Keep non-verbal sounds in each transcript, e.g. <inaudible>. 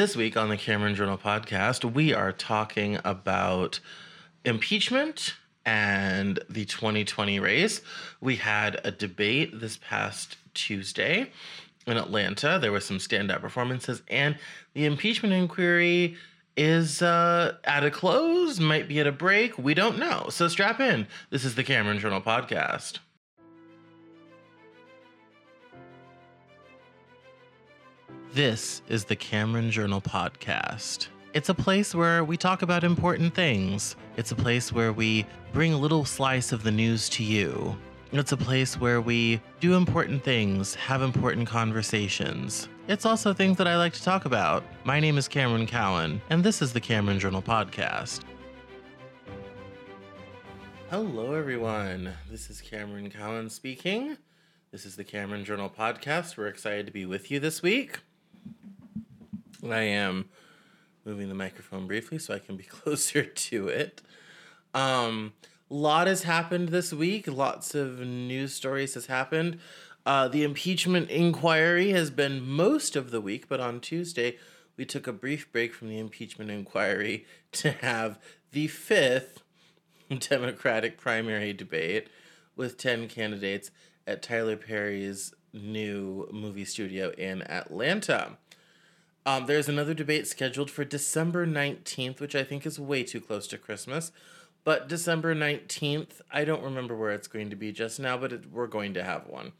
This week on the Cameron Journal podcast, we are talking about impeachment and the 2020 race. We had a debate this past Tuesday in Atlanta. There were some standout performances, and the impeachment inquiry is uh, at a close, might be at a break. We don't know. So strap in. This is the Cameron Journal podcast. This is the Cameron Journal podcast. It's a place where we talk about important things. It's a place where we bring a little slice of the news to you. It's a place where we do important things, have important conversations. It's also things that I like to talk about. My name is Cameron Cowan, and this is the Cameron Journal podcast. Hello, everyone. This is Cameron Cowan speaking. This is the Cameron Journal podcast. We're excited to be with you this week. I am moving the microphone briefly so I can be <laughs> closer to it. Um, lot has happened this week. Lots of news stories has happened. Uh, the impeachment inquiry has been most of the week, but on Tuesday we took a brief break from the impeachment inquiry <laughs> to have the fifth <laughs> Democratic primary debate with 10 candidates at Tyler Perry's new movie studio in Atlanta. Um, there's another debate scheduled for December 19th, which I think is way too close to Christmas. But December 19th, I don't remember where it's going to be just now, but it, we're going to have one.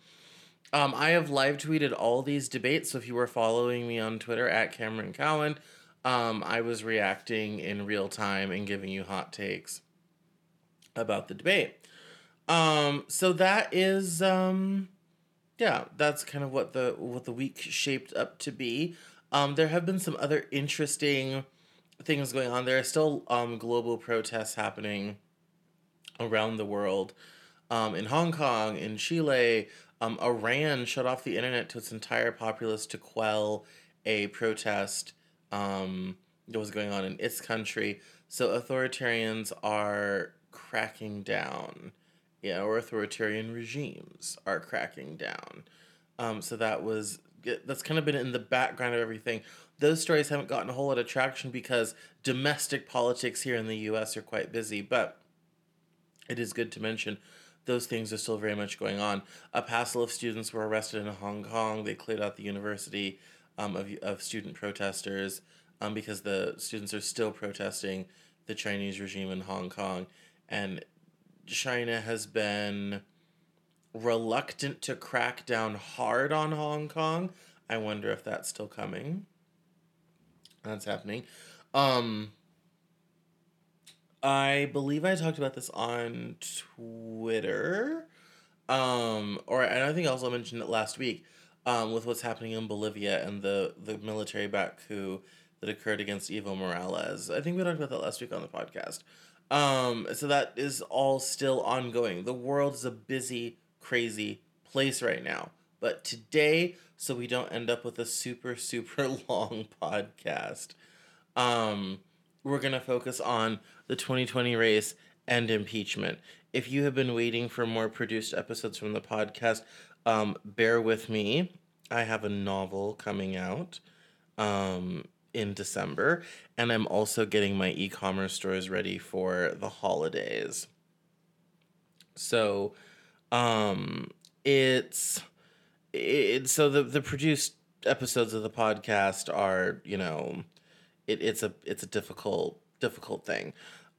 Um, I have live tweeted all these debates, so if you were following me on Twitter at Cameron Cowan, um, I was reacting in real time and giving you hot takes about the debate. Um, so that is, um, yeah, that's kind of what the what the week shaped up to be. Um, there have been some other interesting things going on. There are still um, global protests happening around the world. Um, in Hong Kong, in Chile, um, Iran shut off the internet to its entire populace to quell a protest um, that was going on in its country. So authoritarians are cracking down, yeah, or authoritarian regimes are cracking down. Um, so that was that's kind of been in the background of everything. Those stories haven't gotten a whole lot of traction because domestic politics here in the U.S. are quite busy. But it is good to mention those things are still very much going on. A passel of students were arrested in Hong Kong. They cleared out the university um, of, of student protesters um, because the students are still protesting the Chinese regime in Hong Kong. And China has been reluctant to crack down hard on Hong Kong. I wonder if that's still coming. That's happening. Um I believe I talked about this on Twitter. Um or and I think I also mentioned it last week um with what's happening in Bolivia and the the military back coup that occurred against Evo Morales. I think we talked about that last week on the podcast. Um so that is all still ongoing. The world is a busy crazy place right now. But today, so we don't end up with a super, <laughs> super long podcast, um, we're going to focus on the 2020 race and impeachment. If you have been waiting for more produced episodes from the podcast, um, bear with me. I have a novel coming out um, in December, and I'm also getting my e commerce stores ready for the holidays. So, um, it's it so the the produced episodes of the podcast are you know it, it's a it's a difficult difficult thing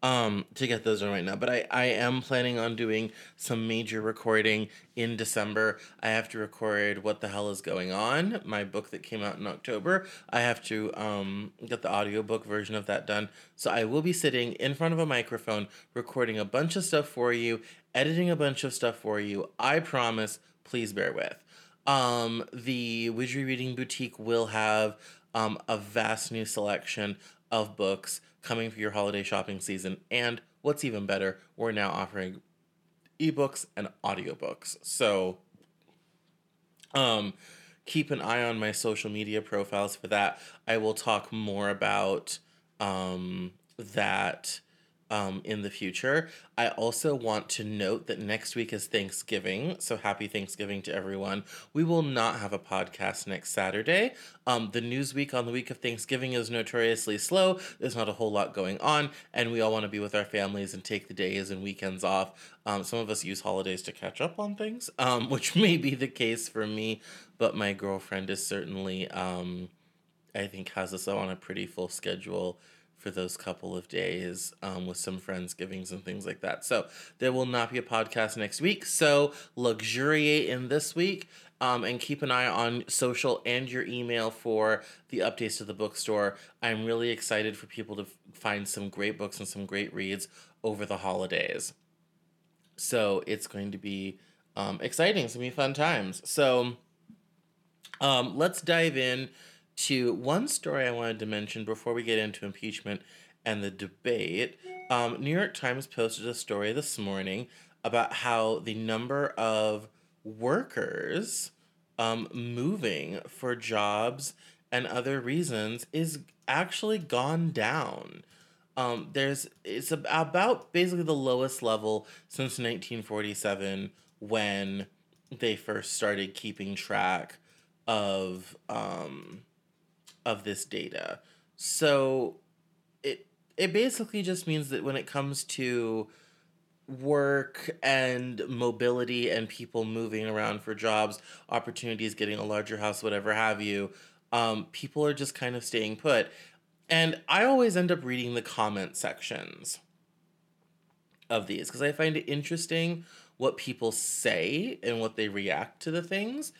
um to get those done right now but i i am planning on doing some major recording in december. I have to record what the hell is going on my book that came out in october. I have to um get the audiobook version of that done. So i will be sitting in front of a microphone recording a bunch of stuff for you editing a bunch of stuff for you i promise please bear with. Um the widgery reading boutique will have um, a vast new selection of books coming for your holiday shopping season. And what's even better, we're now offering ebooks and audiobooks. So um, keep an eye on my social media profiles for that. I will talk more about um, that um, in the future. I also want to note that next week is Thanksgiving, so happy Thanksgiving to everyone. We will not have a podcast next Saturday. Um, the news week on the week of Thanksgiving is notoriously slow. There's not a whole lot going on, and we all want to be with our families and take the days and weekends off. Um, some of us use holidays to catch up on things, <laughs> um, which may be the case for me, but my girlfriend is certainly, um, I think, has us on a pretty full schedule for those couple of days um, with some friendsgivings and things like that. So there will not be a podcast next week. So luxuriate in this week um, and keep an eye on social and your email for the updates to the bookstore. I'm really excited for people to find some great books and some great reads over the holidays. So it's going to be um, exciting. It's going to be fun times. So um, let's dive in to one story I wanted to mention before we get into impeachment and the debate. Um, New York Times posted a story this morning about how the number of workers um, moving for jobs and other reasons is actually gone down. Um, there's it's about basically the lowest level since 1947 when they first started keeping track of um, of this data. So it it basically just means that when it comes to work and mobility and people moving around for jobs, opportunities, getting a larger house, whatever have you, um, people are just kind of staying put. And I always end up reading the comment sections of these because I find it interesting what people say and what they react to the things.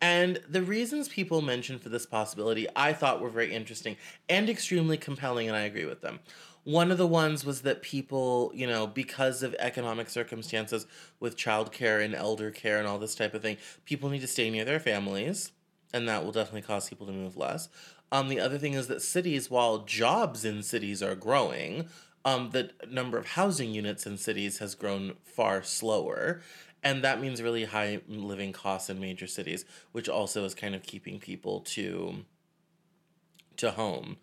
And the reasons people mentioned for this possibility I thought were very interesting and extremely compelling, and I agree with them. One of the ones was that people, you know, because of economic circumstances with childcare and elder care and all this type of thing, people need to stay near their families, and that will definitely cause people to move less. Um, the other thing is that cities, while jobs in cities are growing, um, the number of housing units in cities has grown far slower and that means really high living costs in major cities which also is kind of keeping people to to home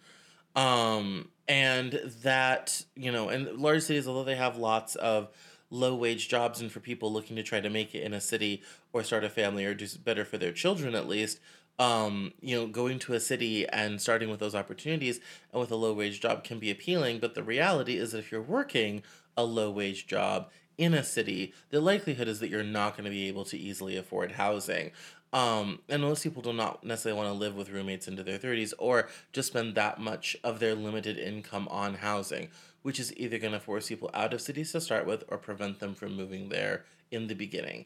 um and that you know and large cities although they have lots of low wage jobs and for people looking to try to make it in a city or start a family or do better for their children at least um, you know, going to a city and starting with those opportunities and with a low wage job can be appealing. But the reality is that if you're working a low wage job, in a city, the likelihood is that you're not going to be able to easily afford housing. Um, and most people do not necessarily want to live with roommates into their 30s or just spend that much of their limited income on housing, which is either going to force people out of cities to start with or prevent them from moving there in the beginning.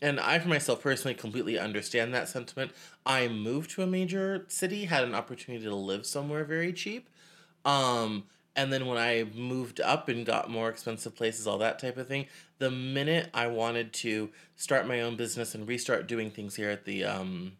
And I, for myself, personally completely understand that sentiment. I moved to a major city, had an opportunity to live somewhere very cheap. Um, and then when I moved up and got more expensive places, all that type of thing, the minute I wanted to start my own business and restart doing things here at the um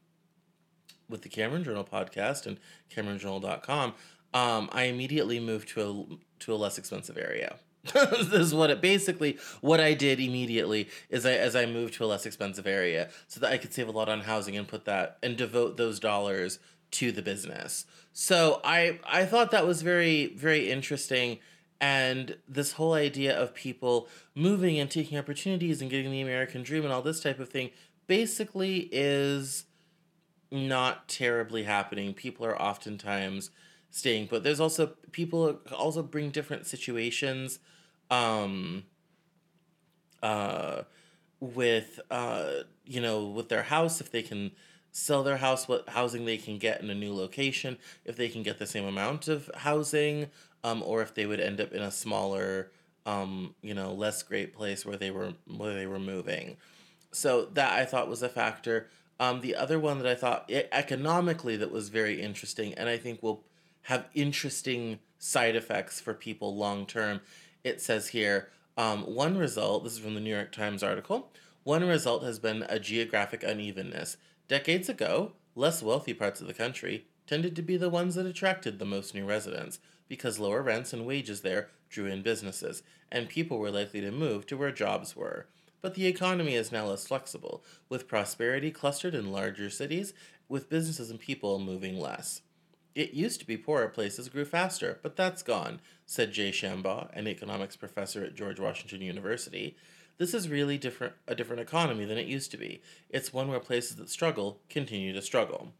with the Cameron Journal podcast and CameronJournal.com, um, I immediately moved to a to a less expensive area. <laughs> this is what it basically what I did immediately is I as I moved to a less expensive area so that I could save a lot on housing and put that and devote those dollars to the business. So I I thought that was very very interesting and this whole idea of people moving and taking opportunities and getting the American dream and all this type of thing basically is not terribly happening. People are oftentimes staying but There's also people also bring different situations um uh with uh you know with their house if they can sell their house, what housing they can get in a new location, if they can get the same amount of housing, um, or if they would end up in a smaller, um, you know, less great place where they were where they were moving. So that I thought was a factor. Um, the other one that I thought economically that was very interesting, and I think will have interesting side effects for people long term. It says here um, one result. This is from the New York Times article. One result has been a geographic unevenness. Decades ago, less wealthy parts of the country tended to be the ones that attracted the most new residents because lower rents and wages there drew in businesses, and people were likely to move to where jobs were. But the economy is now less flexible, with prosperity clustered in larger cities, with businesses and people moving less. It used to be poorer places grew faster, but that's gone, said Jay Shambaugh, an economics professor at George Washington University. This is really different a different economy than it used to be. It's one where places that struggle continue to struggle.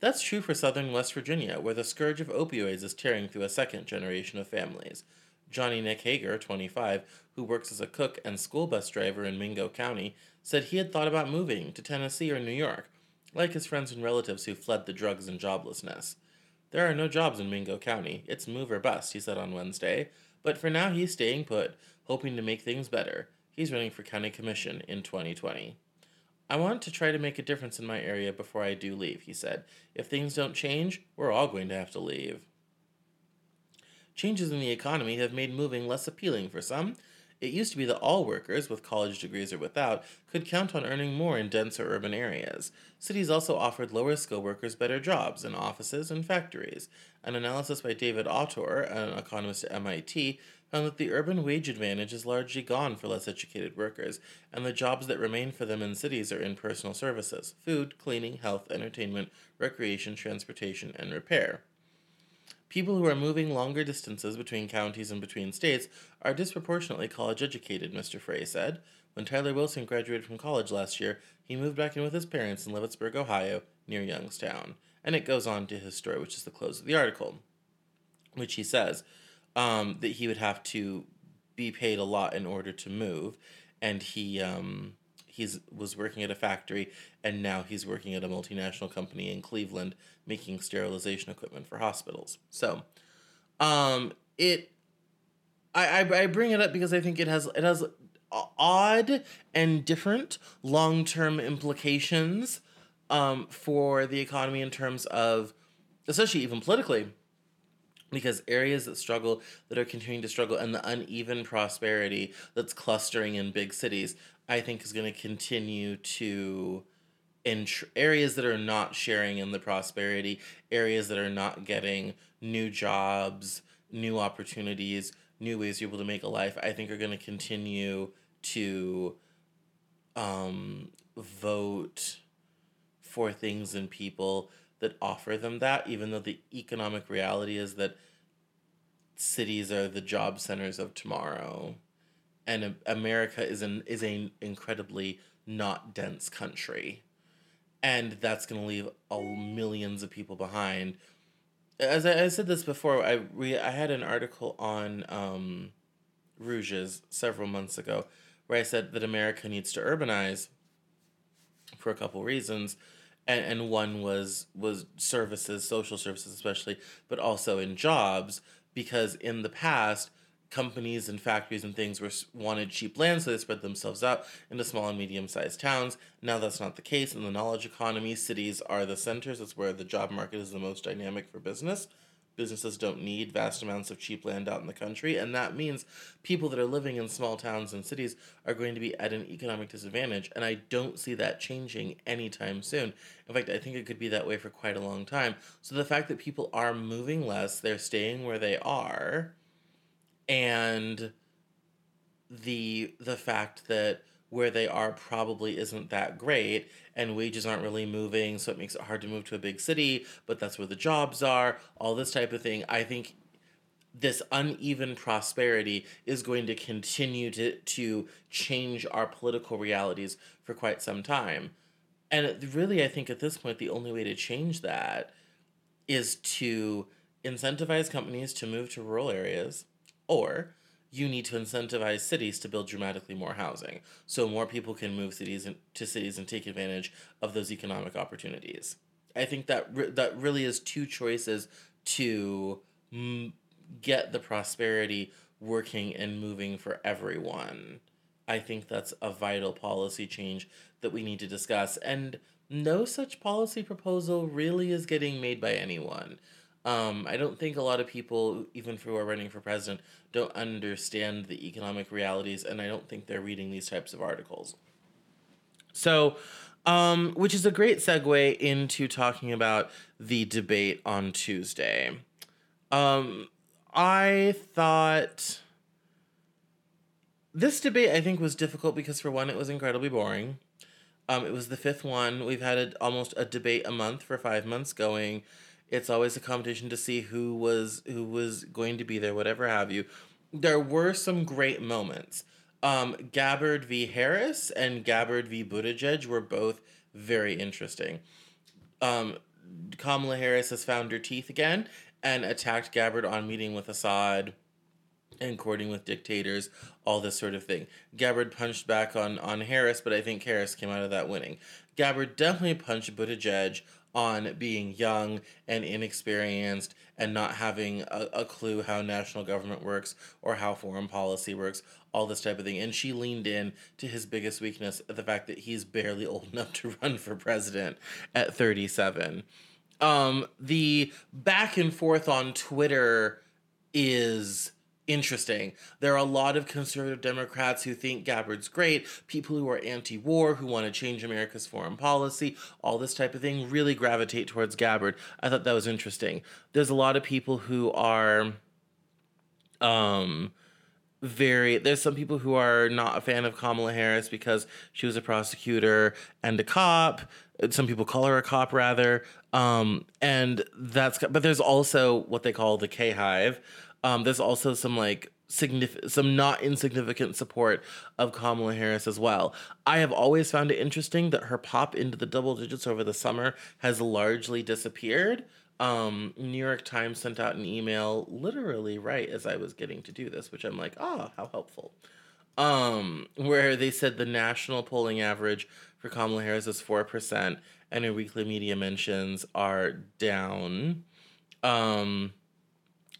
That's true for southern West Virginia, where the scourge of opioids is tearing through a second generation of families. Johnny Nick Hager, 25, who works as a cook and school bus driver in Mingo County, said he had thought about moving to Tennessee or New York, like his friends and relatives who fled the drugs and joblessness. There are no jobs in Mingo County. It's move or bust, he said on Wednesday. But for now, he's staying put, hoping to make things better. He's running for county commission in 2020. I want to try to make a difference in my area before I do leave, he said. If things don't change, we're all going to have to leave. Changes in the economy have made moving less appealing for some. It used to be that all workers, with college degrees or without, could count on earning more in denser urban areas. Cities also offered lower skill workers better jobs in offices and factories. An analysis by David Autor, an economist at MIT, found that the urban wage advantage is largely gone for less educated workers, and the jobs that remain for them in cities are in personal services food, cleaning, health, entertainment, recreation, transportation, and repair. People who are moving longer distances between counties and between states are disproportionately college educated, Mr. Frey said. When Tyler Wilson graduated from college last year, he moved back in with his parents in Leavittsburg, Ohio, near Youngstown. And it goes on to his story, which is the close of the article, which he says um, that he would have to be paid a lot in order to move. And he um, he's was working at a factory and now he's working at a multinational company in Cleveland making sterilization equipment for hospitals. So, um, it I, I, I bring it up because I think it has it has odd and different long term implications um, for the economy in terms of, especially even politically, because areas that struggle, that are continuing to struggle, and the uneven prosperity that's clustering in big cities I think is going to continue to in tr- areas that are not sharing in the prosperity, areas that are not getting new jobs, new opportunities, new ways you're able to make a life, I think are going to continue to um, vote for things and people that offer them that, even though the economic reality is that cities are the job centers of tomorrow and America is an is an incredibly not dense country, and that's going to leave all millions of people behind. As I, I said this before, I we I had an article on um, Rouges several months ago where I said that America needs to urbanize for a couple reasons. And, and one was was services, social services especially, but also in jobs because in the past companies and factories and things were wanted cheap land, so they spread themselves out into small and medium-sized towns. Now that's not the case. In the knowledge economy, cities are the centers. It's where the job market is the most dynamic for business. Businesses don't need vast amounts of cheap land out in the country, and that means people that are living in small towns and cities are going to be at an economic disadvantage. And I don't see that changing anytime soon. In fact, I think it could be that way for quite a long time. So the fact that people are moving less, they're staying where they are, and the the fact that where they are probably isn't that great and wages aren't really moving so it makes it hard to move to a big city but that's where the jobs are all this type of thing. I think this uneven prosperity is going to continue to to change our political realities for quite some time. And really i think at this point the only way to change that is to incentivize companies to move to rural areas or you need to incentivize cities to build dramatically more housing so more people can move cities to cities and take advantage of those economic opportunities. I think that re- that really is two choices to m- get the prosperity working and moving for everyone. I think that's a vital policy change that we need to discuss and no such policy proposal really is getting made by anyone. Um, I don't think a lot of people, even who are running for president, don't understand the economic realities, and I don't think they're reading these types of articles. So, um, which is a great segue into talking about the debate on Tuesday. Um, I thought this debate, I think, was difficult because, for one, it was incredibly boring. Um, it was the fifth one. We've had a, almost a debate a month for five months going It's always a competition to see who was who was going to be there, whatever have you. There were some great moments. Um, Gabbard v. Harris and Gabbard v. Buttigieg were both very interesting. Um, Kamala Harris has found her teeth again and attacked Gabbard on meeting with Assad and courting with dictators, all this sort of thing. Gabbard punched back on, on Harris, but I think Harris came out of that winning. Gabbard definitely punched Buttigieg on being young and inexperienced and not having a, a clue how national government works or how foreign policy works, all this type of thing. And she leaned in to his biggest weakness, the fact that he's barely <laughs> old enough to run for president at 37. Um, the back and forth on Twitter is interesting. There are a lot of conservative Democrats who think Gabbard's great, people who are anti war, who want to change America's foreign policy, all this type of thing really gravitate towards Gabbard. I thought that was interesting. There's a lot of people who are um very there's some people who are not a fan of Kamala Harris because she was a prosecutor and a cop. Some people call her a cop rather. Um and that's but there's also what they call the K hive um, there's also some like significant, some not insignificant support of Kamala Harris as well. I have always found it interesting that her pop into the double digits over the summer has largely disappeared. Um, New York Times sent out an email literally right as I was getting to do this, which I'm like, ah, oh, how helpful. Um, where they said the national polling average for Kamala Harris is 4%, and her weekly media mentions are down. Um,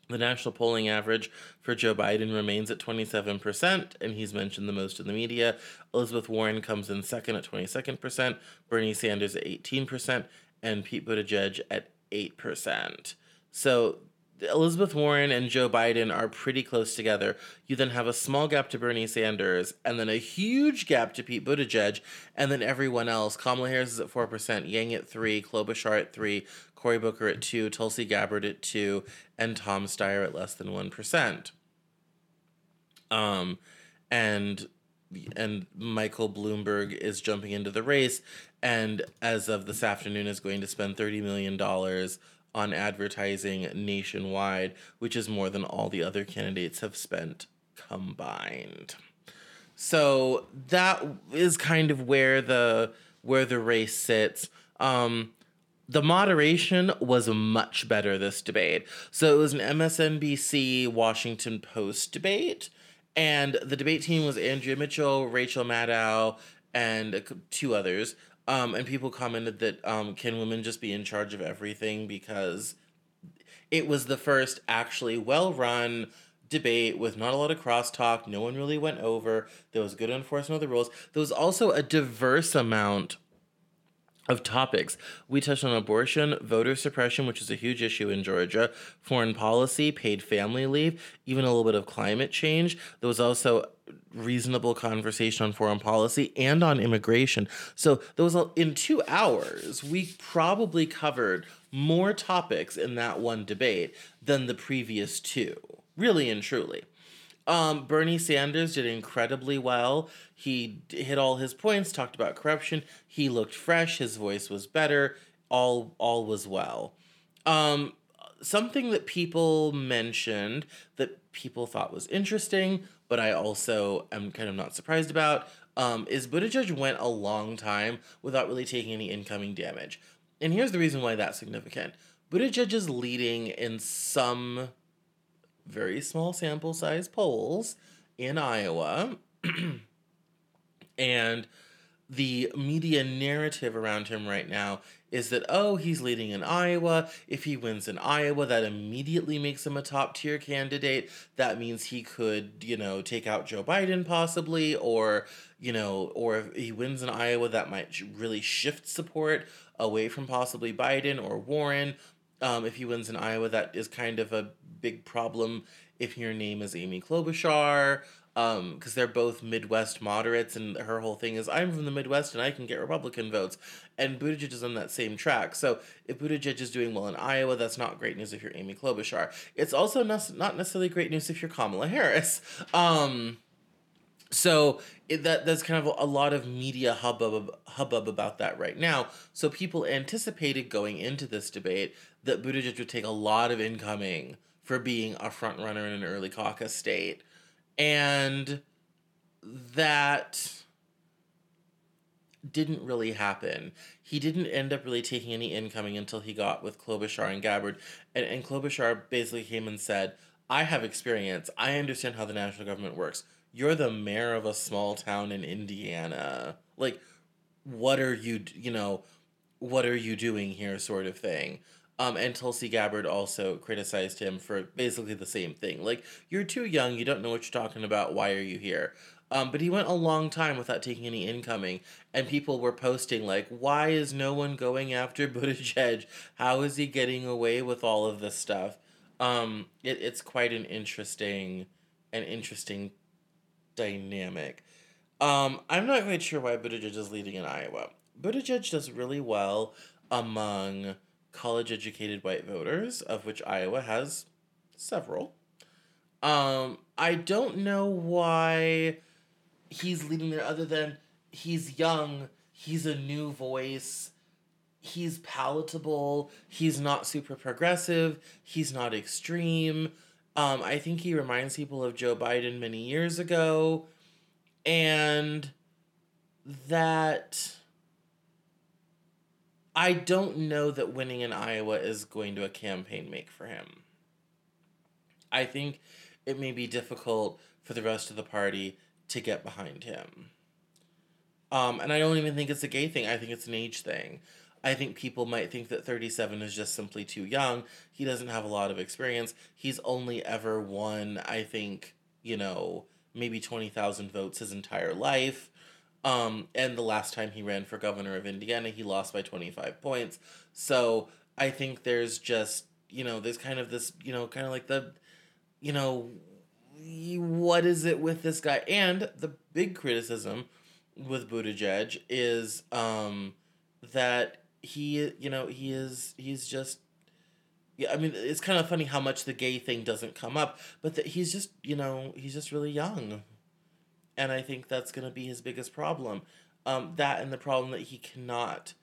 the national polling average for Joe Biden remains at 27%, and he's mentioned the most in the media. Elizabeth Warren comes in second at 22%, Bernie Sanders at 18%, and Pete Buttigieg at 8%. So Elizabeth Warren and Joe Biden are pretty close together. You then have a small gap to Bernie Sanders, and then a huge gap to Pete Buttigieg, and then everyone else. Kamala Harris is at 4%, Yang at 3 Klobuchar at 3 Cory Booker at 2 Tulsi Gabbard at 2 and Tom Steyer at less than 1%. Um, and and Michael Bloomberg is jumping into the race, and as of this afternoon, is going to spend $30 million on advertising nationwide, which is more than all the other candidates have spent combined. So that is kind of where the where the race sits. Um, the moderation was much better this debate. So it was an MSNBC Washington Post debate, and the debate team was Andrea Mitchell, Rachel Maddow, and two others. Um, and people commented that um, can women just be in charge of everything because it was the first actually well run debate with not a lot of crosstalk. No one really went over. There was good enforcement of the rules. There was also a diverse amount of topics. We touched on abortion, voter suppression, which is a huge issue in Georgia, foreign policy, paid family leave, even a little bit of climate change. There was also reasonable conversation on foreign policy and on immigration. So there was a, in 2 hours we probably covered more topics in that one debate than the previous two. Really and truly. Um, Bernie Sanders did incredibly well. He hit all his points, talked about corruption. He looked fresh. His voice was better. All all was well. Um, something that people mentioned that people thought was interesting, but I also am kind of not surprised about, um, is Buttigieg went a long time without really taking any incoming damage. And here's the reason why that's significant. Buttigieg is leading in some very small sample size polls in Iowa. <clears throat> and the media narrative around him right now is that, oh, he's leading in Iowa. If he wins in Iowa, that immediately makes him a top tier candidate. That means he could, you know, take out Joe Biden possibly, or, you know, or if he wins in Iowa, that might really shift support away from possibly Biden or Warren. Um, if he wins in Iowa, that is kind of a big problem if your name is Amy Klobuchar, because um, they're both Midwest moderates, and her whole thing is I'm from the Midwest and I can get Republican votes. And Buttigieg is on that same track. So if Buttigieg is doing well in Iowa, that's not great news if you're Amy Klobuchar. It's also not, necessarily great news if you're Kamala Harris. <laughs> Um, so it, that that's kind of a, a lot of media hubbub hubbub about that right now. So people anticipated going into this debate that Buttigieg would take a lot of incoming for being a front runner in an early caucus state, and that didn't really happen. He didn't end up really taking any incoming until he got with Klobuchar and Gabbard, and, and Klobuchar basically came and said, "I have experience. I understand how the national government works." you're the mayor of a small town in Indiana. Like, what are you, you know, what are you doing here, sort of thing. Um, and Tulsi Gabbard also criticized him for basically the same thing. Like, you're too young, you don't know what you're talking about, why are you here? Um, but he went a long time without taking any incoming, and people were posting, like, why is no one going after <laughs> Buttigieg? How is he getting away with all of this stuff? Um, it, it's quite an interesting, an interesting dynamic. Um, I'm not quite sure why Buttigieg is leading in Iowa. Buttigieg does really well among college educated white voters, of which Iowa has several. Um, I don't know why he's leading there other than he's young, he's a new voice, he's palatable, he's not super progressive, he's not extreme. Um, I think he reminds people of Joe Biden many years ago, and that I don't know that winning in Iowa is going to a campaign make for him. I think it may be difficult for the rest of the party to get behind him. Um, and I don't even think it's a gay thing. I think it's an age thing. I think people might think that 37 is just simply too young. He doesn't have a lot of experience. He's only ever won, I think, you know, maybe 20,000 votes his entire life. Um, and the last time he ran for governor of Indiana, he lost by 25 points. So I think there's just, you know, there's kind of this, you know, kind of like the, you know, what is it with this guy? And the big criticism with Buttigieg is um, that he you know he is he's just yeah i mean it's kind of funny how much the gay thing doesn't come up but that he's just you know he's just really young and i think that's going to be his biggest problem. Um, that and the problem that he cannot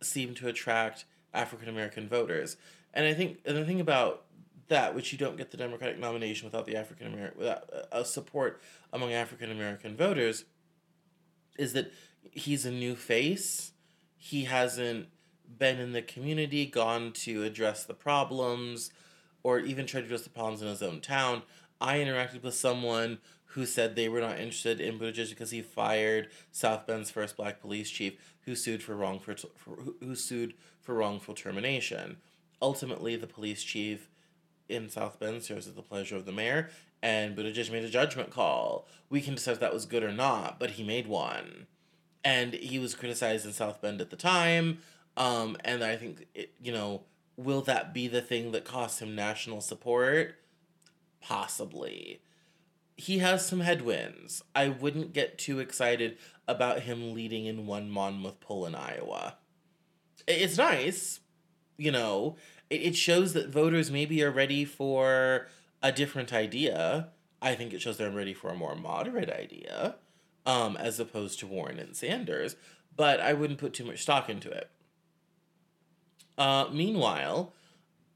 seem to attract african american voters. And i think and the thing about that which you don't get the democratic nomination without the african american without a support among african american voters is that he's a new face. He hasn't been in the community, gone to address the problems, or even tried to address the problems in his own town. I interacted with someone who said they were not interested in Buttigieg because he fired South Bend's first black police chief, who sued for wrongful for, who sued for wrongful termination. Ultimately, the police chief in South Bend serves at the pleasure of the mayor, and Buttigieg made a judgment call. We can decide if that was good or not, but he made one. And he was criticized in South Bend at the time. Um, and I think, it, you know, will that be the thing that costs him national support? Possibly. He has some headwinds. I wouldn't get too excited about him leading in one Monmouth poll in Iowa. It's nice, you know, it shows that voters maybe are ready for a different idea. I think it shows they're ready for a more moderate idea, um, as opposed to Warren and Sanders. But I wouldn't put too much stock into it. Uh, meanwhile,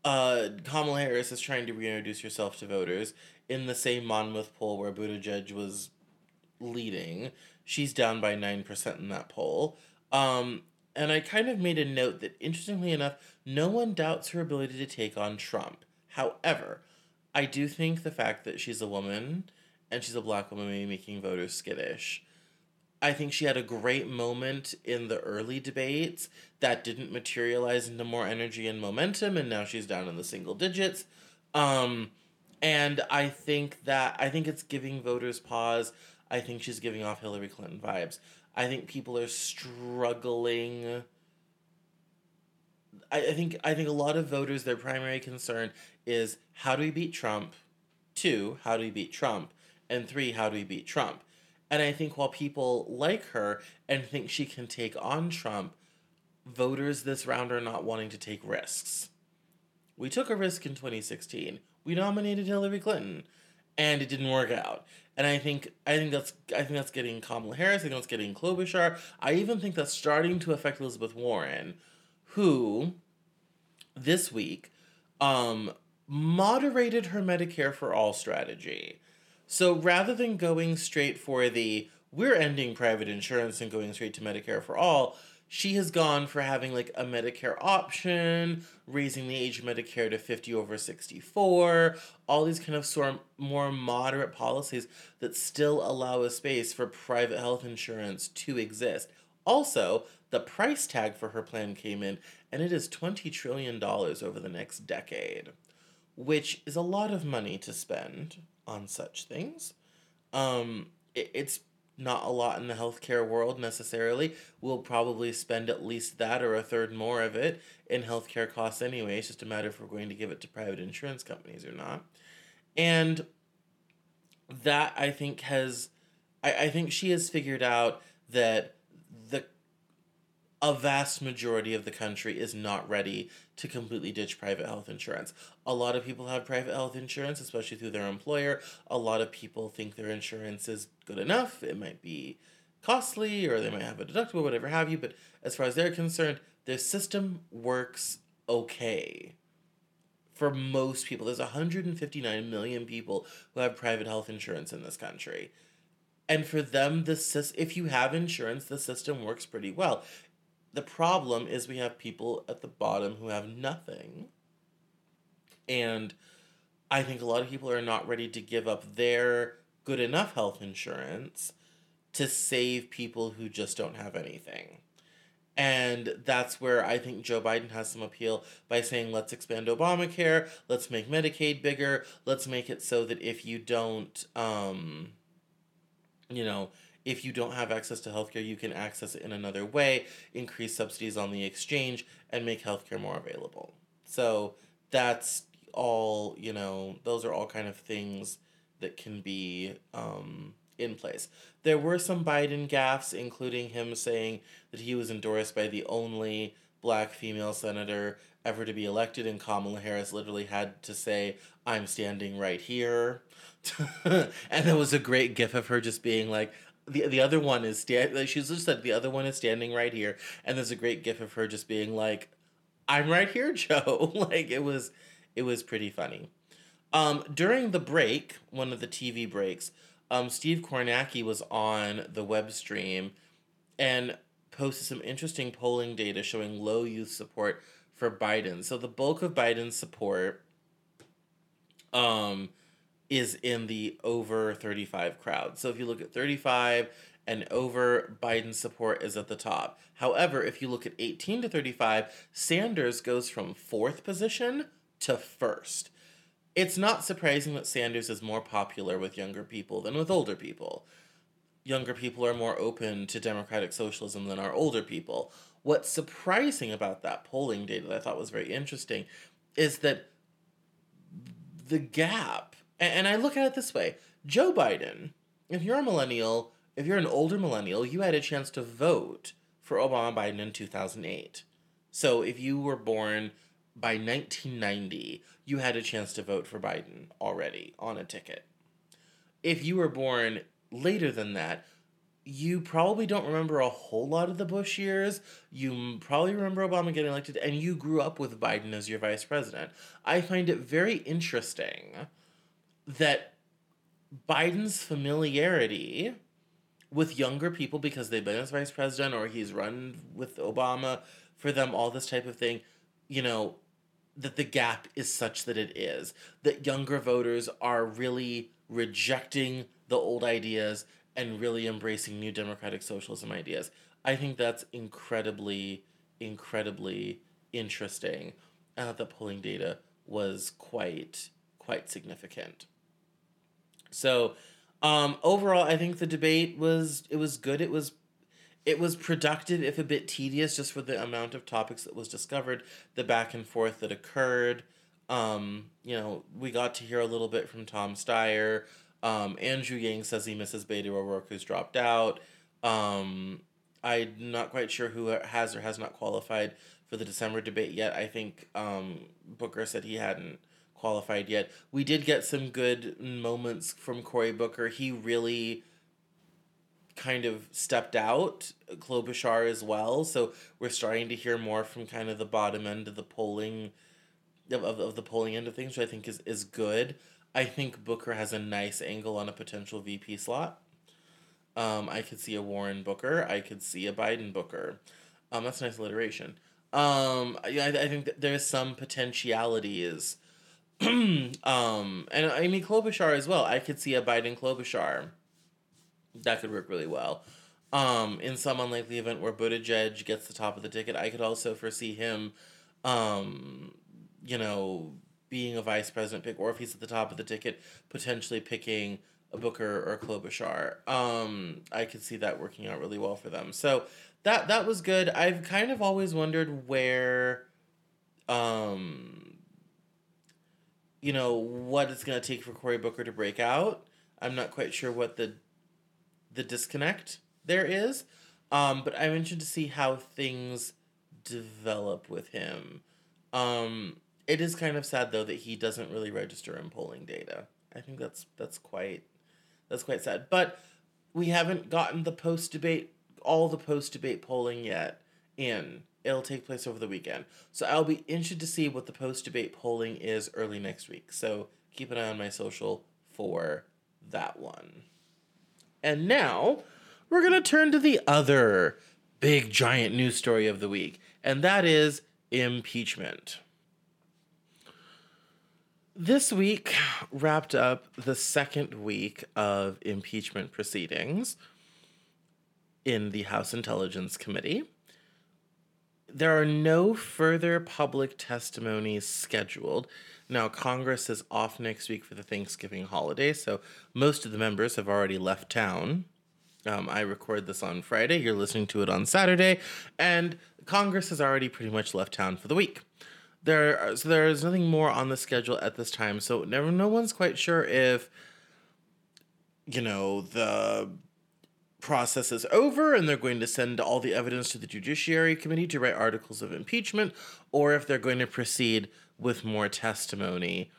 uh, Kamala Harris is trying to reintroduce herself to voters in the same Monmouth poll where Buttigieg was leading. She's down by 9% in that poll. Um, and I kind of made a note that, interestingly enough, no one doubts her ability to take on Trump. However, I do think the fact that she's a woman and she's a black woman may be making voters skittish. I think she had a great moment in the early debates that didn't materialize into more energy and momentum, and now she's down in the single digits. Um, and I think that I think it's giving voters pause. I think she's giving off Hillary Clinton vibes. I think people are struggling. I, I think I think a lot of voters their primary concern is how do we beat Trump? Two, how do we beat Trump? And three, how do we beat Trump? And I think while people like her and think she can take on Trump, voters this round are not wanting to take risks. We took a risk in 2016. We nominated Hillary Clinton. and it didn't work out. And I think I think that's I think that's getting Kamala Harris. I think that's getting Klobuchar. I even think that's starting to affect Elizabeth Warren, who this week um, moderated her Medicare for All strategy. So rather than going straight for the we're ending private insurance and going straight to Medicare for all, she has gone for having like a Medicare option, raising the age of Medicare to 50 over 64, all these kind of sort more moderate policies that still allow a space for private health insurance to exist. Also, the price tag for her plan came in and it is $20 trillion over the next decade, which is a lot of money to spend on such things. Um, it, it's not a lot in the healthcare world necessarily. We'll probably spend at least that or a third more of it in healthcare costs anyway. It's just a matter if we're going to give it to private insurance companies or not. And that I think has I, I think she has figured out that a vast majority of the country is not ready to completely ditch private health insurance. A lot of people have private health insurance, especially through their employer. A lot of people think their insurance is good enough. It might be costly or they might have a deductible, whatever have you. But as far as they're concerned, their system works okay. For most people, there's 159 million people who have private health insurance in this country. And for them, the if you have insurance, the system works pretty well. The problem is we have people at the bottom who have nothing. And I think a lot of people are not ready to give up their good enough health insurance to save people who just don't have anything. And that's where I think Joe Biden has some appeal by saying, let's expand Obamacare, let's make Medicaid bigger, let's make it so that if you don't, um, you know, if you don't have access to healthcare, you can access it in another way, increase subsidies on the exchange, and make healthcare more available. So that's all, you know, those are all kind of things that can be um, in place. There were some Biden gaffes, including him saying that he was endorsed by the only black female senator ever to be elected, and Kamala Harris literally had to say, I'm standing right here. <laughs> and there was a great gif of her just being like, the the other one is stand like she's just said the other one is standing right here and there's a great gif of her just being like i'm right here <laughs> joe. <laughs> Like it was it was pretty funny. Um during the break one of the tv breaks um steve kornacki was on the web stream and posted some interesting polling data showing low youth support for biden. So the bulk of biden's support um is in the over 35 crowd. So if you look at 35 and over, Biden support is at the top. However, if you look at 18 to 35, Sanders goes from fourth position to first. It's not surprising that Sanders is more popular with younger people than with older people. Younger people are more open to democratic socialism than our older people. What's surprising about that polling data that I thought was very interesting is that the gap and, and I look at it this way Joe Biden, if you're a millennial, if you're an older millennial, you had a chance to vote for Obama Biden in 2008. So if you were born by 1990, you had a chance to vote for Biden already on a ticket. If you were born later than that, you probably don't remember a whole lot of the Bush years. You probably remember Obama getting elected, and you grew up with Biden as your vice president. I find it very interesting that Biden's familiarity with younger people because they've been as vice president or he's run with Obama for them, all this type of thing, you know, that the gap is such that it is. That younger voters are really rejecting the old ideas and really embracing new democratic socialism ideas. I think that's incredibly, incredibly interesting. I thought the polling data was quite, quite significant. So, um, overall, I think the debate was it was good. It was it was productive, if a bit tedious, just for the amount of topics that was discovered, the back and forth that occurred. Um, you know, we got to hear a little bit from Tom Steyer. Um, Andrew Yang says he misses Beto O'Rourke, who's dropped out. Um, I'm not quite sure who has or has not qualified for the December debate yet. I think um, Booker said he hadn't qualified yet. We did get some good moments from Cory Booker. He really kind of stepped out, Klobuchar as well. So we're starting to hear more from kind of the bottom end of the polling of, of, of the polling end of things, which I think is, is good. I think Booker has a nice angle on a potential VP slot. Um, I could see a Warren Booker. I could see a Biden Booker. Um, that's a nice alliteration. Um, I, I think that there's some potentialities. <clears throat> um, and I mean Klobuchar as well. I could see a Biden Klobuchar that could work really well. Um, in some unlikely event where Buttigieg gets the top of the ticket, I could also foresee him, um, you know, being a vice president pick, or if he's at the top of the ticket, potentially picking a Booker or a Klobuchar. Um, I could see that working out really well for them. So that that was good. I've kind of always wondered where, um, you know, what it's gonna take for Cory Booker to break out. I'm not quite sure what the the disconnect there is. Um, but I'm interested to see how things develop with him. Um, it is kind of sad though that he doesn't really register in polling data. I think that's that's quite that's quite sad. But we haven't gotten the post debate all the post debate polling yet in. It'll take place over the weekend. So I'll be interested to see what the post debate polling is early next week. So keep an eye on my social for that one. And now we're going to turn to the other big giant news story of the week, and that is impeachment. This week wrapped up the second week of impeachment proceedings in the House Intelligence Committee. There are no further public testimonies scheduled. Now, Congress is off next week for the Thanksgiving holiday, so most of the members have already left town. Um, I record this on Friday. You're listening to it on Saturday, and Congress has already pretty much left town for the week. There, so there is nothing more on the schedule at this time. So never, no one's quite sure if, you know, the process is over and they're going to send all the evidence to the Judiciary Committee to write articles of impeachment, or if they're going to proceed with more testimony.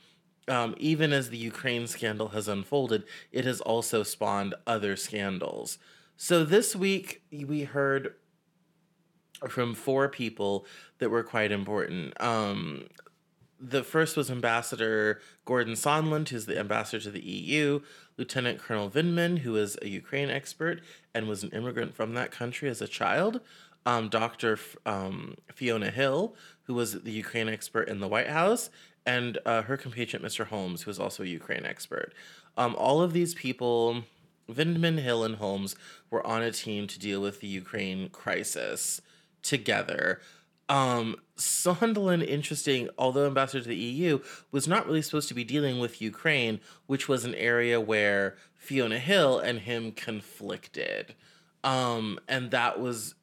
Um, even as the Ukraine scandal has unfolded, it has also spawned other scandals. So this week, we heard from four people that were quite important. Um, the first was Ambassador Gordon Sondland, who's the ambassador to the EU, Lieutenant Colonel Vindman, who is a Ukraine expert and was an immigrant from that country as a child, um, Dr. F- um, Fiona Hill, who was the Ukraine expert in the White House, and uh, her compatriot, Mr. Holmes, who is also a Ukraine expert. Um, all of these people, Vindman, Hill, and Holmes, were on a team to deal with the Ukraine crisis together. Um, Sondland, interesting, although ambassador to the EU, was not really supposed to be dealing with Ukraine, which was an area where Fiona Hill and him conflicted. Um, and that was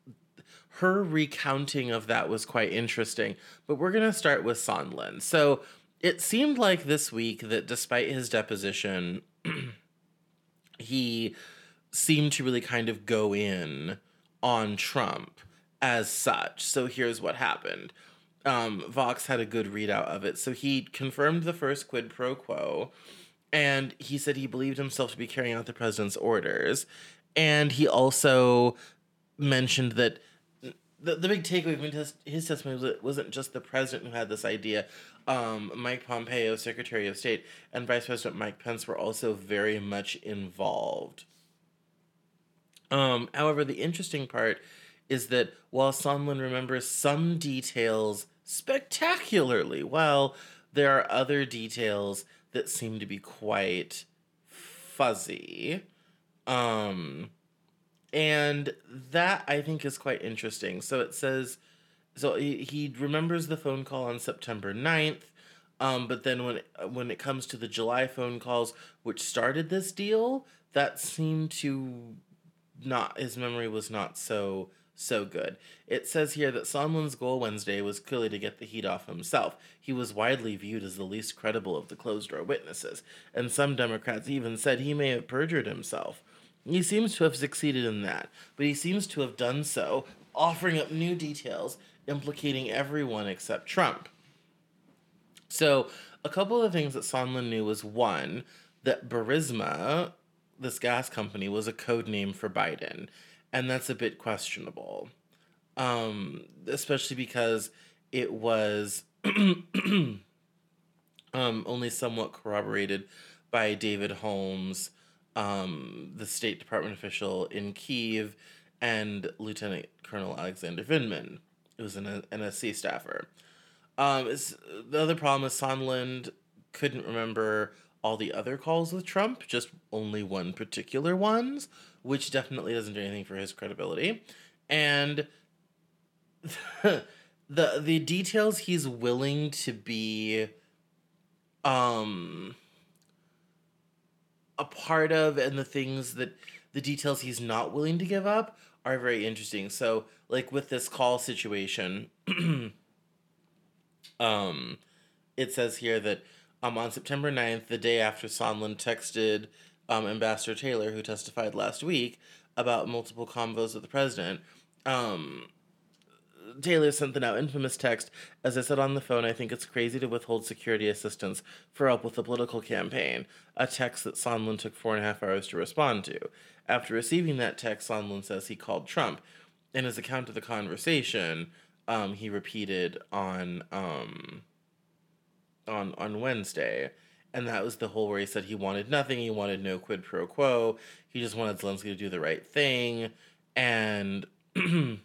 her recounting of that was quite interesting. But we're going to start with Sondland. So it seemed like this week that despite his deposition, <clears throat> he seemed to really kind of go in on Trump as such. So here's what happened. Um, Vox had a good readout of it. So he confirmed the first quid pro quo, and he said he believed himself to be carrying out the president's orders. And he also mentioned that the, the big takeaway from his, his testimony was it wasn't just the president who had this idea. Um, Mike Pompeo, Secretary of State, and Vice President Mike Pence were also very much involved. Um, however, the interesting part is that while Sondland remembers some details spectacularly well, there are other details that seem to be quite fuzzy. Um, and that I think is quite interesting. So it says, so he, he remembers the phone call on September 9th. Um, but then when when it comes to the July phone calls, which started this deal, that seemed to not his memory was not so so good. It says here that Sondland's goal Wednesday was clearly to get the heat off himself. He was widely viewed as the least credible of the closed door witnesses, and some Democrats even said he may have perjured himself. He seems to have succeeded in that, but he seems to have done so offering up new details implicating everyone except Trump. So, a couple of things that Sondland knew was one, that Burisma, this gas company, was a code name for Biden. And that's a bit questionable. Um, especially because it was <clears throat> um, only somewhat corroborated by David Holmes, um, the State Department official in Kiev, and Lieutenant Colonel Alexander Vindman, who was an NSC staffer. Um, the other problem is Sondland couldn't remember all the other calls with Trump, just only one particular ones, which definitely doesn't do anything for his credibility. And <laughs> the the details he's willing to be um a part of and the things that the details he's not willing to give up are very interesting. So, like with this call situation, <clears throat> um, it says here that um, on September 9th, the day after Sondland texted um, Ambassador Taylor, who testified last week, about multiple convos with the president, um, Taylor sent the now infamous text As I said on the phone, I think it's crazy to withhold security assistance for help with the political campaign, a text that Sondland took four and a half hours to respond to. After receiving that text, Sondland says he called Trump. In his account of the conversation, um, he repeated on um, on on Wednesday, and that was the whole where he said he wanted nothing, he wanted no quid pro quo, he just wanted Zelensky to do the right thing, and <clears throat>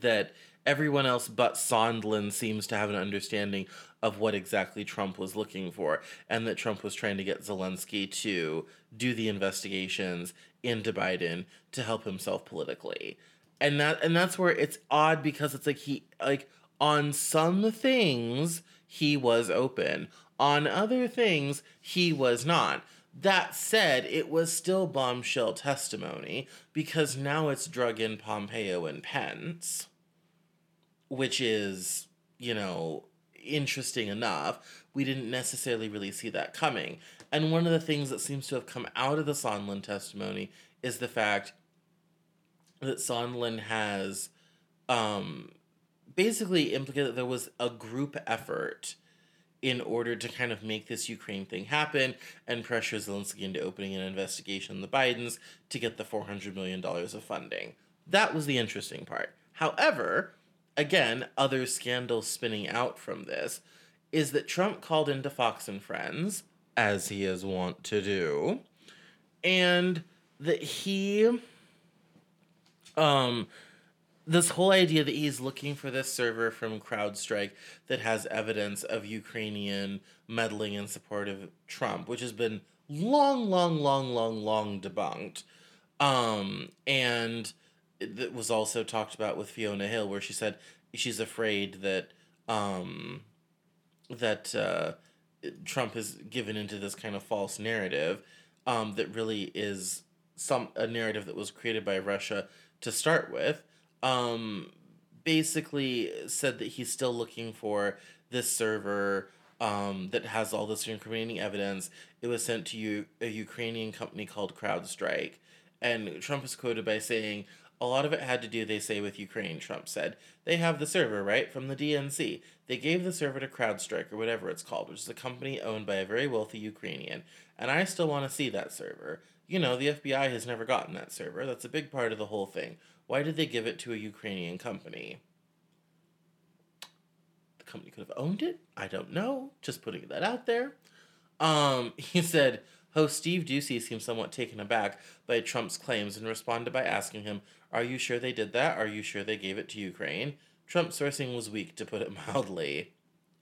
that everyone else but Sondland seems to have an understanding of what exactly Trump was looking for, and that Trump was trying to get Zelensky to do the investigations into Biden to help himself politically. And that and that's where it's odd because it's like he like on some things he was open. On other things he was not. That said, it was still bombshell testimony because now it's drug in Pompeo and Pence, which is, you know, interesting enough. We didn't necessarily really see that coming. And one of the things that seems to have come out of the Sondland testimony is the fact that Sondland has um, basically implicated that there was a group effort in order to kind of make this Ukraine thing happen and pressure Zelensky into opening an investigation on the Bidens to get the $400 million of funding. That was the interesting part. However, again, other scandals spinning out from this is that Trump called into Fox and Friends, as he is wont to do, and that he um this whole idea that he's looking for this server from CrowdStrike that has evidence of Ukrainian meddling in support of Trump, which has been long, long, long, long, long debunked. Um, and it was also talked about with Fiona Hill, where she said she's afraid that um, that uh, Trump has given into this kind of false narrative um, that really is some a narrative that was created by Russia to start with. Um, basically said that he's still looking for this server um, that has all this incriminating evidence. It was sent to you a Ukrainian company called CrowdStrike. And Trump is quoted by saying, a lot of it had to do, they say, with Ukraine, Trump said. They have the server, right, from the DNC. They gave the server to CrowdStrike, or whatever it's called, which is a company owned by a very wealthy Ukrainian. And I still want to see that server. You know, the FBI has never gotten that server. That's a big part of the whole thing. Why did they give it to a Ukrainian company? The company could have owned it. I don't know. Just putting that out there. Um, <laughs> he said, Host Steve Doocy seemed somewhat taken aback by Trump's claims and responded by asking him, Are you sure they did that? Are you sure they gave it to Ukraine? Trump's sourcing was weak, to put it <laughs> mildly.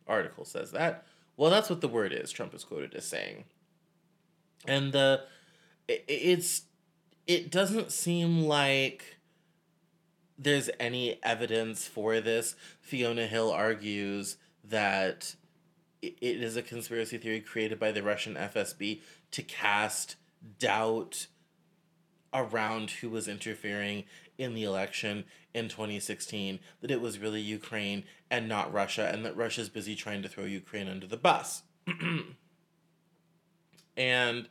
Article says that. Well, that's what the word is, Trump is quoted as saying. And the it, it's it doesn't seem like there's any evidence for this. Fiona Hill argues that it is a conspiracy theory created by the Russian FSB to cast doubt around who was interfering in the election in 2016 that it was really Ukraine and not Russia and that Russia's busy trying to throw Ukraine under the bus. <clears throat> and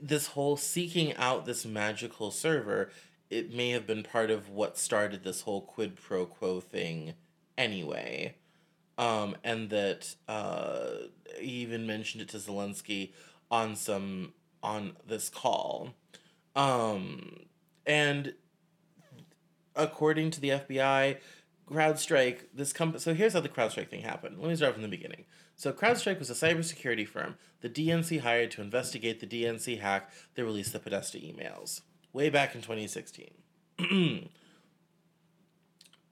this whole seeking out this magical server it may have been part of what started this whole quid pro quo thing anyway. um, and that uh, he even mentioned it to Zelensky on some on this call, um, and according to the FBI, CrowdStrike, this company. So here's how the CrowdStrike thing happened. Let me start from the beginning. So CrowdStrike was a cybersecurity firm the DNC hired to investigate the DNC hack that released the Podesta emails way back in 2016. <clears throat>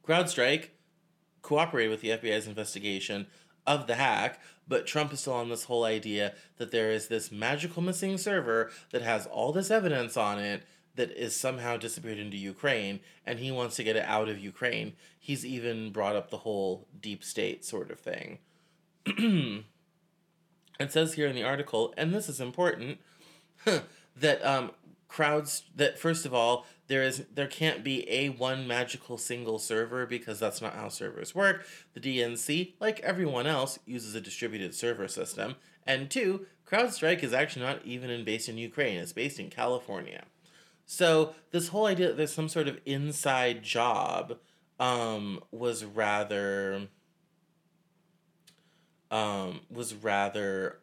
CrowdStrike cooperated with the FBI's investigation of the hack, but Trump is still on this whole idea that there is this magical missing server that has all this evidence on it that is somehow disappeared into Ukraine, and he wants to get it out of Ukraine. He's even brought up the whole deep state sort of thing. <clears throat> it says here in the article, and this is important, <clears throat> that um, crowds that first of all there is there can't be a one magical single server because that's not how servers work. The DNC, like everyone else, uses a distributed server system. And two, CrowdStrike is actually not even in, based in Ukraine. It's based in California. So this whole idea that there's some sort of inside job um, was rather um, was rather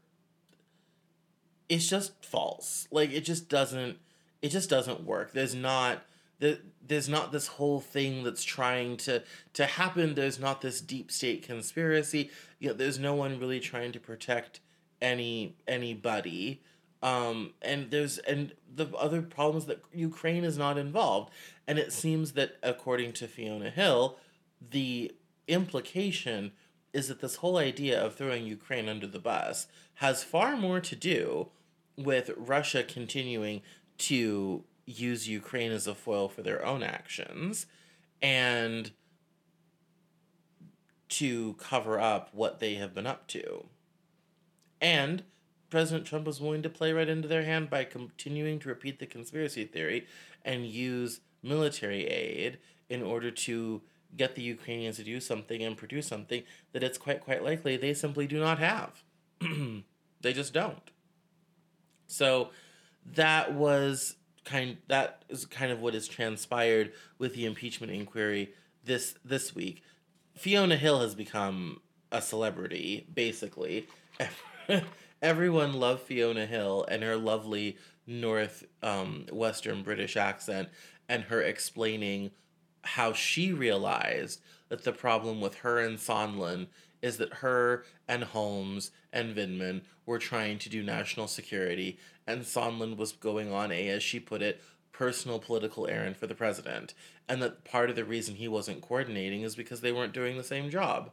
it's just false. Like it just doesn't it just doesn't work. There's not there's not this whole thing that's trying to to happen. There's not this deep state conspiracy. You know, there's no one really trying to protect any anybody. Um, and there's and the other problems that Ukraine is not involved, and it seems that according to Fiona Hill, the implication is that this whole idea of throwing Ukraine under the bus has far more to do with Russia continuing to use Ukraine as a foil for their own actions and to cover up what they have been up to. And President Trump was willing to play right into their hand by continuing to repeat the conspiracy theory and use military aid in order to get the Ukrainians to do something and produce something that it's quite quite likely they simply do not have. <clears throat> they just don't. So that was kind that is kind of what has transpired with the impeachment inquiry this this week. Fiona Hill has become a celebrity basically. <laughs> Everyone loved Fiona Hill and her lovely north um, western British accent and her explaining how she realized that the problem with her and Sondland is that her and Holmes and Vindman were trying to do national security, and Sondland was going on a, as she put it, personal political errand for the president, and that part of the reason he wasn't coordinating is because they weren't doing the same job.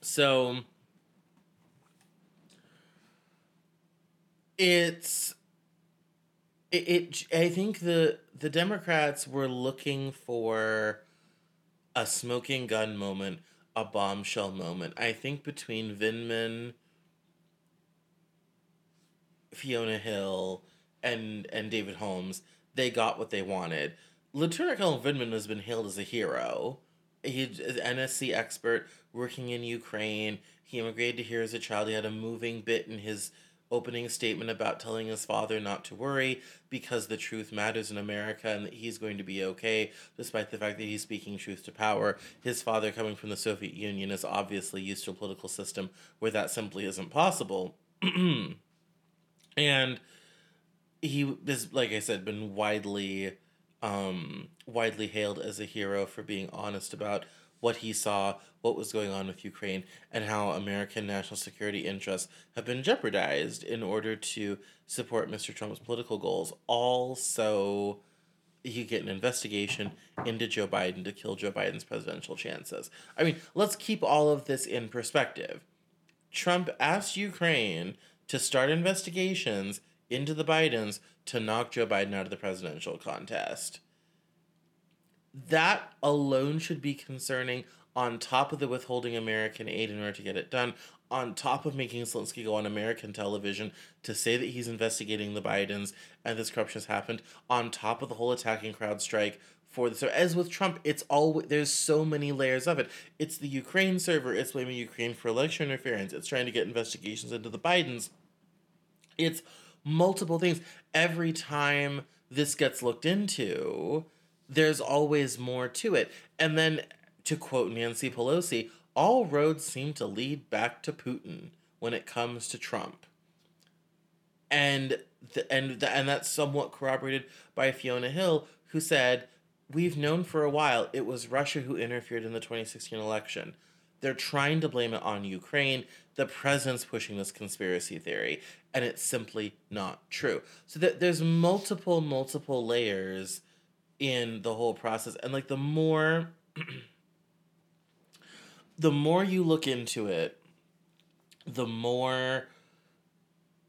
So it's it, it I think the the Democrats were looking for a smoking gun moment, a bombshell moment. I think between Vindman, Fiona Hill, and and David Holmes, they got what they wanted. Lieutenant Colonel Vindman has been hailed as a hero. He's an NSC expert working in Ukraine. He immigrated to here as a child. He had a moving bit in his opening statement about telling his father not to worry because the truth matters in America and that he's going to be okay, despite the fact that he's speaking truth to power. His father, coming from the Soviet Union, is obviously used to a political system where that simply isn't possible. <clears throat> and he has, like I said, been widely um widely hailed as a hero for being honest about what he saw, what was going on with Ukraine, and how American national security interests have been jeopardized in order to support Mr. Trump's political goals. Also, he get an investigation into Joe Biden to kill Joe Biden's presidential chances. I mean, let's keep all of this in perspective. Trump asked Ukraine to start investigations into the Bidens to knock Joe Biden out of the presidential contest that alone should be concerning on top of the withholding American aid in order to get it done, on top of making Zelensky go on American television to say that he's investigating the Bidens and this corruption has happened, on top of the whole attacking CrowdStrike for the so as with Trump, it's all there's so many layers of it. It's the Ukraine server, it's blaming Ukraine for election interference, it's trying to get investigations into the Bidens. It's multiple things. Every time this gets looked into, there's always more to it. And then, to quote Nancy Pelosi, all roads seem to lead back to Putin when it comes to Trump. And the, and the, and that's somewhat corroborated by Fiona Hill, who said, "We've known for a while it was Russia who interfered in the 2016 election. They're trying to blame it on Ukraine. The president's pushing this conspiracy theory, and it's simply not true. So that there's multiple, multiple layers in the whole process, and like the more, <clears throat> the more you look into it, the more,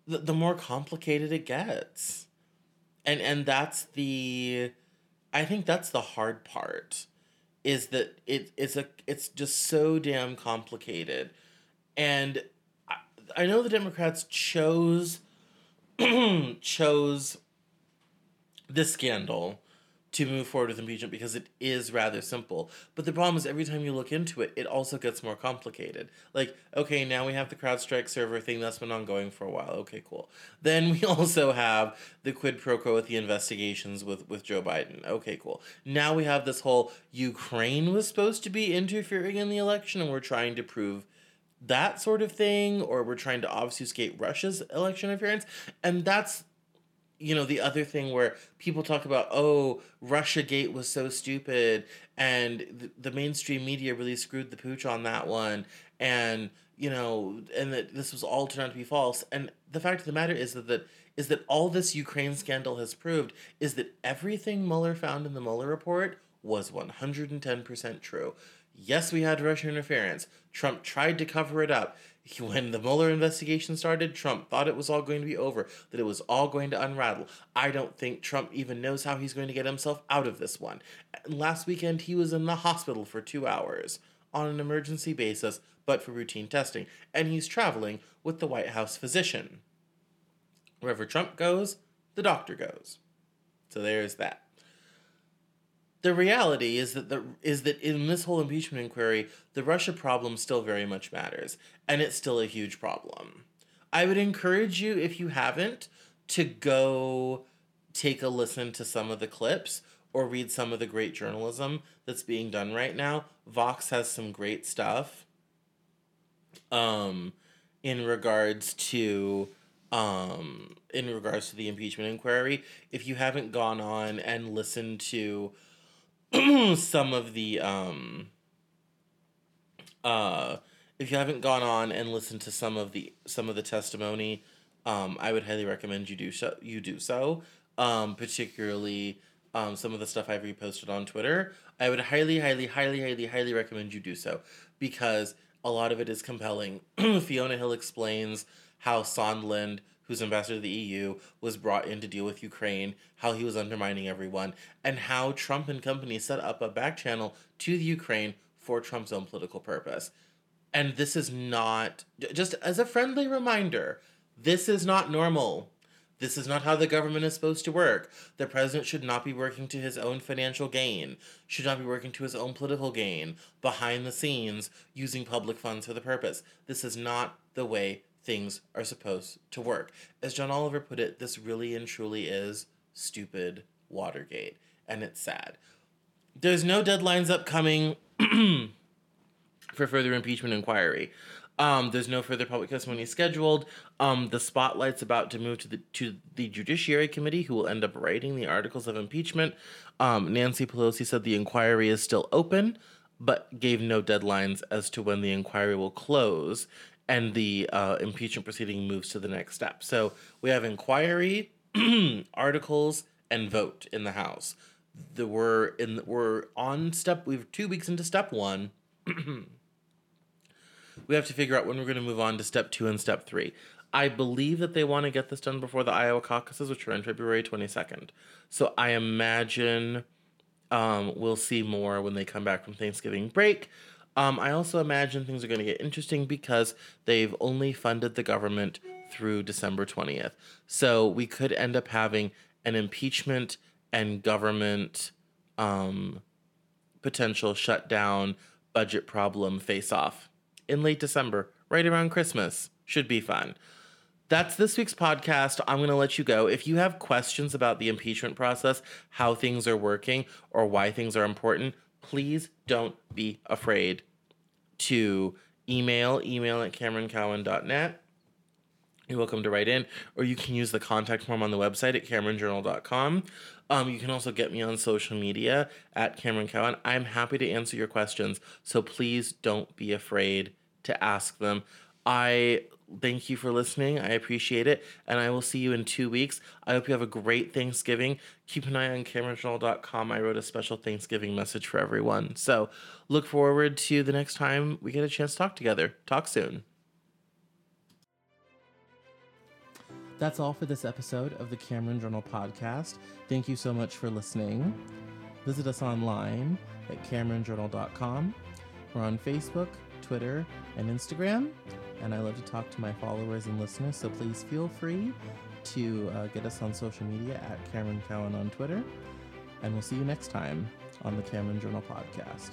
the, the more complicated it gets, and and that's the, I think that's the hard part is that it it's a it's just so damn complicated, and I, I know the Democrats chose <clears throat> chose this scandal to move forward with impeachment because it is rather simple. But the problem is every time you look into it, it also gets more complicated. Like, okay, now we have the CrowdStrike server thing that's been ongoing for a while. Okay, cool. Then we <laughs> also have the quid pro quo with the investigations with, with Joe Biden. Okay, cool. Now we have this whole Ukraine was supposed to be interfering in the election and we're trying to prove that sort of thing, or we're trying to obfuscate Russia's election interference. And that's you know the other thing where people talk about oh russia gate was so stupid and the, mainstream media really screwed the pooch on that one and you know and that this was all turned out to be false. And the fact of the matter is that, that is that all this ukraine scandal has proved is that everything mueller found in the mueller report was 110% true. Yes we had russian interference. Trump tried to cover it up <laughs> when the Mueller investigation started, Trump thought it was all going to be over, that it was all going to unravel. I don't think Trump even knows how he's going to get himself out of this one. Last weekend, he was in the hospital for two hours on an emergency basis, but for routine testing, and he's traveling with the White House physician. Wherever Trump goes, the doctor goes. So there's that the reality is that the is that in this whole impeachment inquiry, the Russia problem still very much matters, and it's still a huge problem. I would encourage you, if you haven't, to go take a listen to some of the clips or read some of the great journalism that's being done right now. Vox has some great stuff um in regards to um in regards to the impeachment inquiry. If you haven't gone on and listened to <clears throat> some of the um uh if you haven't gone on and listened to some of the some of the testimony um i would highly recommend you do so you do so. Um particularly um some of the stuff i've reposted on twitter. I would highly highly highly highly highly recommend you do so because a lot of it is compelling. <clears throat> Fiona hill explains how sondland who's ambassador to the EU, was brought in to deal with Ukraine, how he was undermining everyone, and how Trump and company set up a back channel to the Ukraine for Trump's own political purpose. And this is not, just as a friendly reminder, this is not normal. This is not how the government is supposed to work. The president should not be working to his own financial gain, should not be working to his own political gain, behind the scenes, using public funds for the purpose. This is not the way things are supposed to work. As John Oliver put it, this really and truly is stupid Watergate, and it's sad. There's no deadlines upcoming <clears throat> for further impeachment inquiry. Um, there's no further public testimony scheduled. Um, the spotlight's about to move to the to the Judiciary Committee, who will end up writing the articles of impeachment. Um, Nancy Pelosi said the inquiry is still open, but gave no deadlines as to when the inquiry will close and the uh, impeachment proceeding moves to the next step. So we have inquiry, <clears throat> articles, and vote in the House. The, we're in we're on step. We've two weeks into step one. <clears throat> we have to figure out when we're going to move on to step two and step three. I believe that they want to get this done before the Iowa caucuses, which are on February 22nd. So I imagine um, we'll see more when they come back from Thanksgiving break. Um, I also imagine things are going to get interesting because they've only funded the government through December 20th. So we could end up having an impeachment and government um, potential shutdown budget problem face off in late December, right around Christmas. Should be fun. that's this week's podcast. I'm going to let you go. If you have questions about the impeachment process, how things are working, or why things are important, please don't be afraid to email email at cameroncowan.net. You're welcome to write in, or you can use the contact form on the website at cameronjournal.com. Um, you can also get me on social media at Cameron Cowan. I'm happy to answer your questions, so please don't be afraid to ask them. I thank you for listening. I appreciate it, and I will see you in two weeks. I hope you have a great Thanksgiving. Keep an eye on CameronJournal.com. I wrote a special Thanksgiving message for everyone. So look forward to the next time we get a chance to talk together. Talk soon. That's all for this episode of the Cameron Journal podcast. Thank you so much for listening. Visit us online at CameronJournal.com. We're on Facebook, Twitter, and Instagram. And I love to talk to my followers and listeners, so please feel free to uh, get us on social media at Cameron Cowan on Twitter. And we'll see you next time on the Cameron Journal podcast.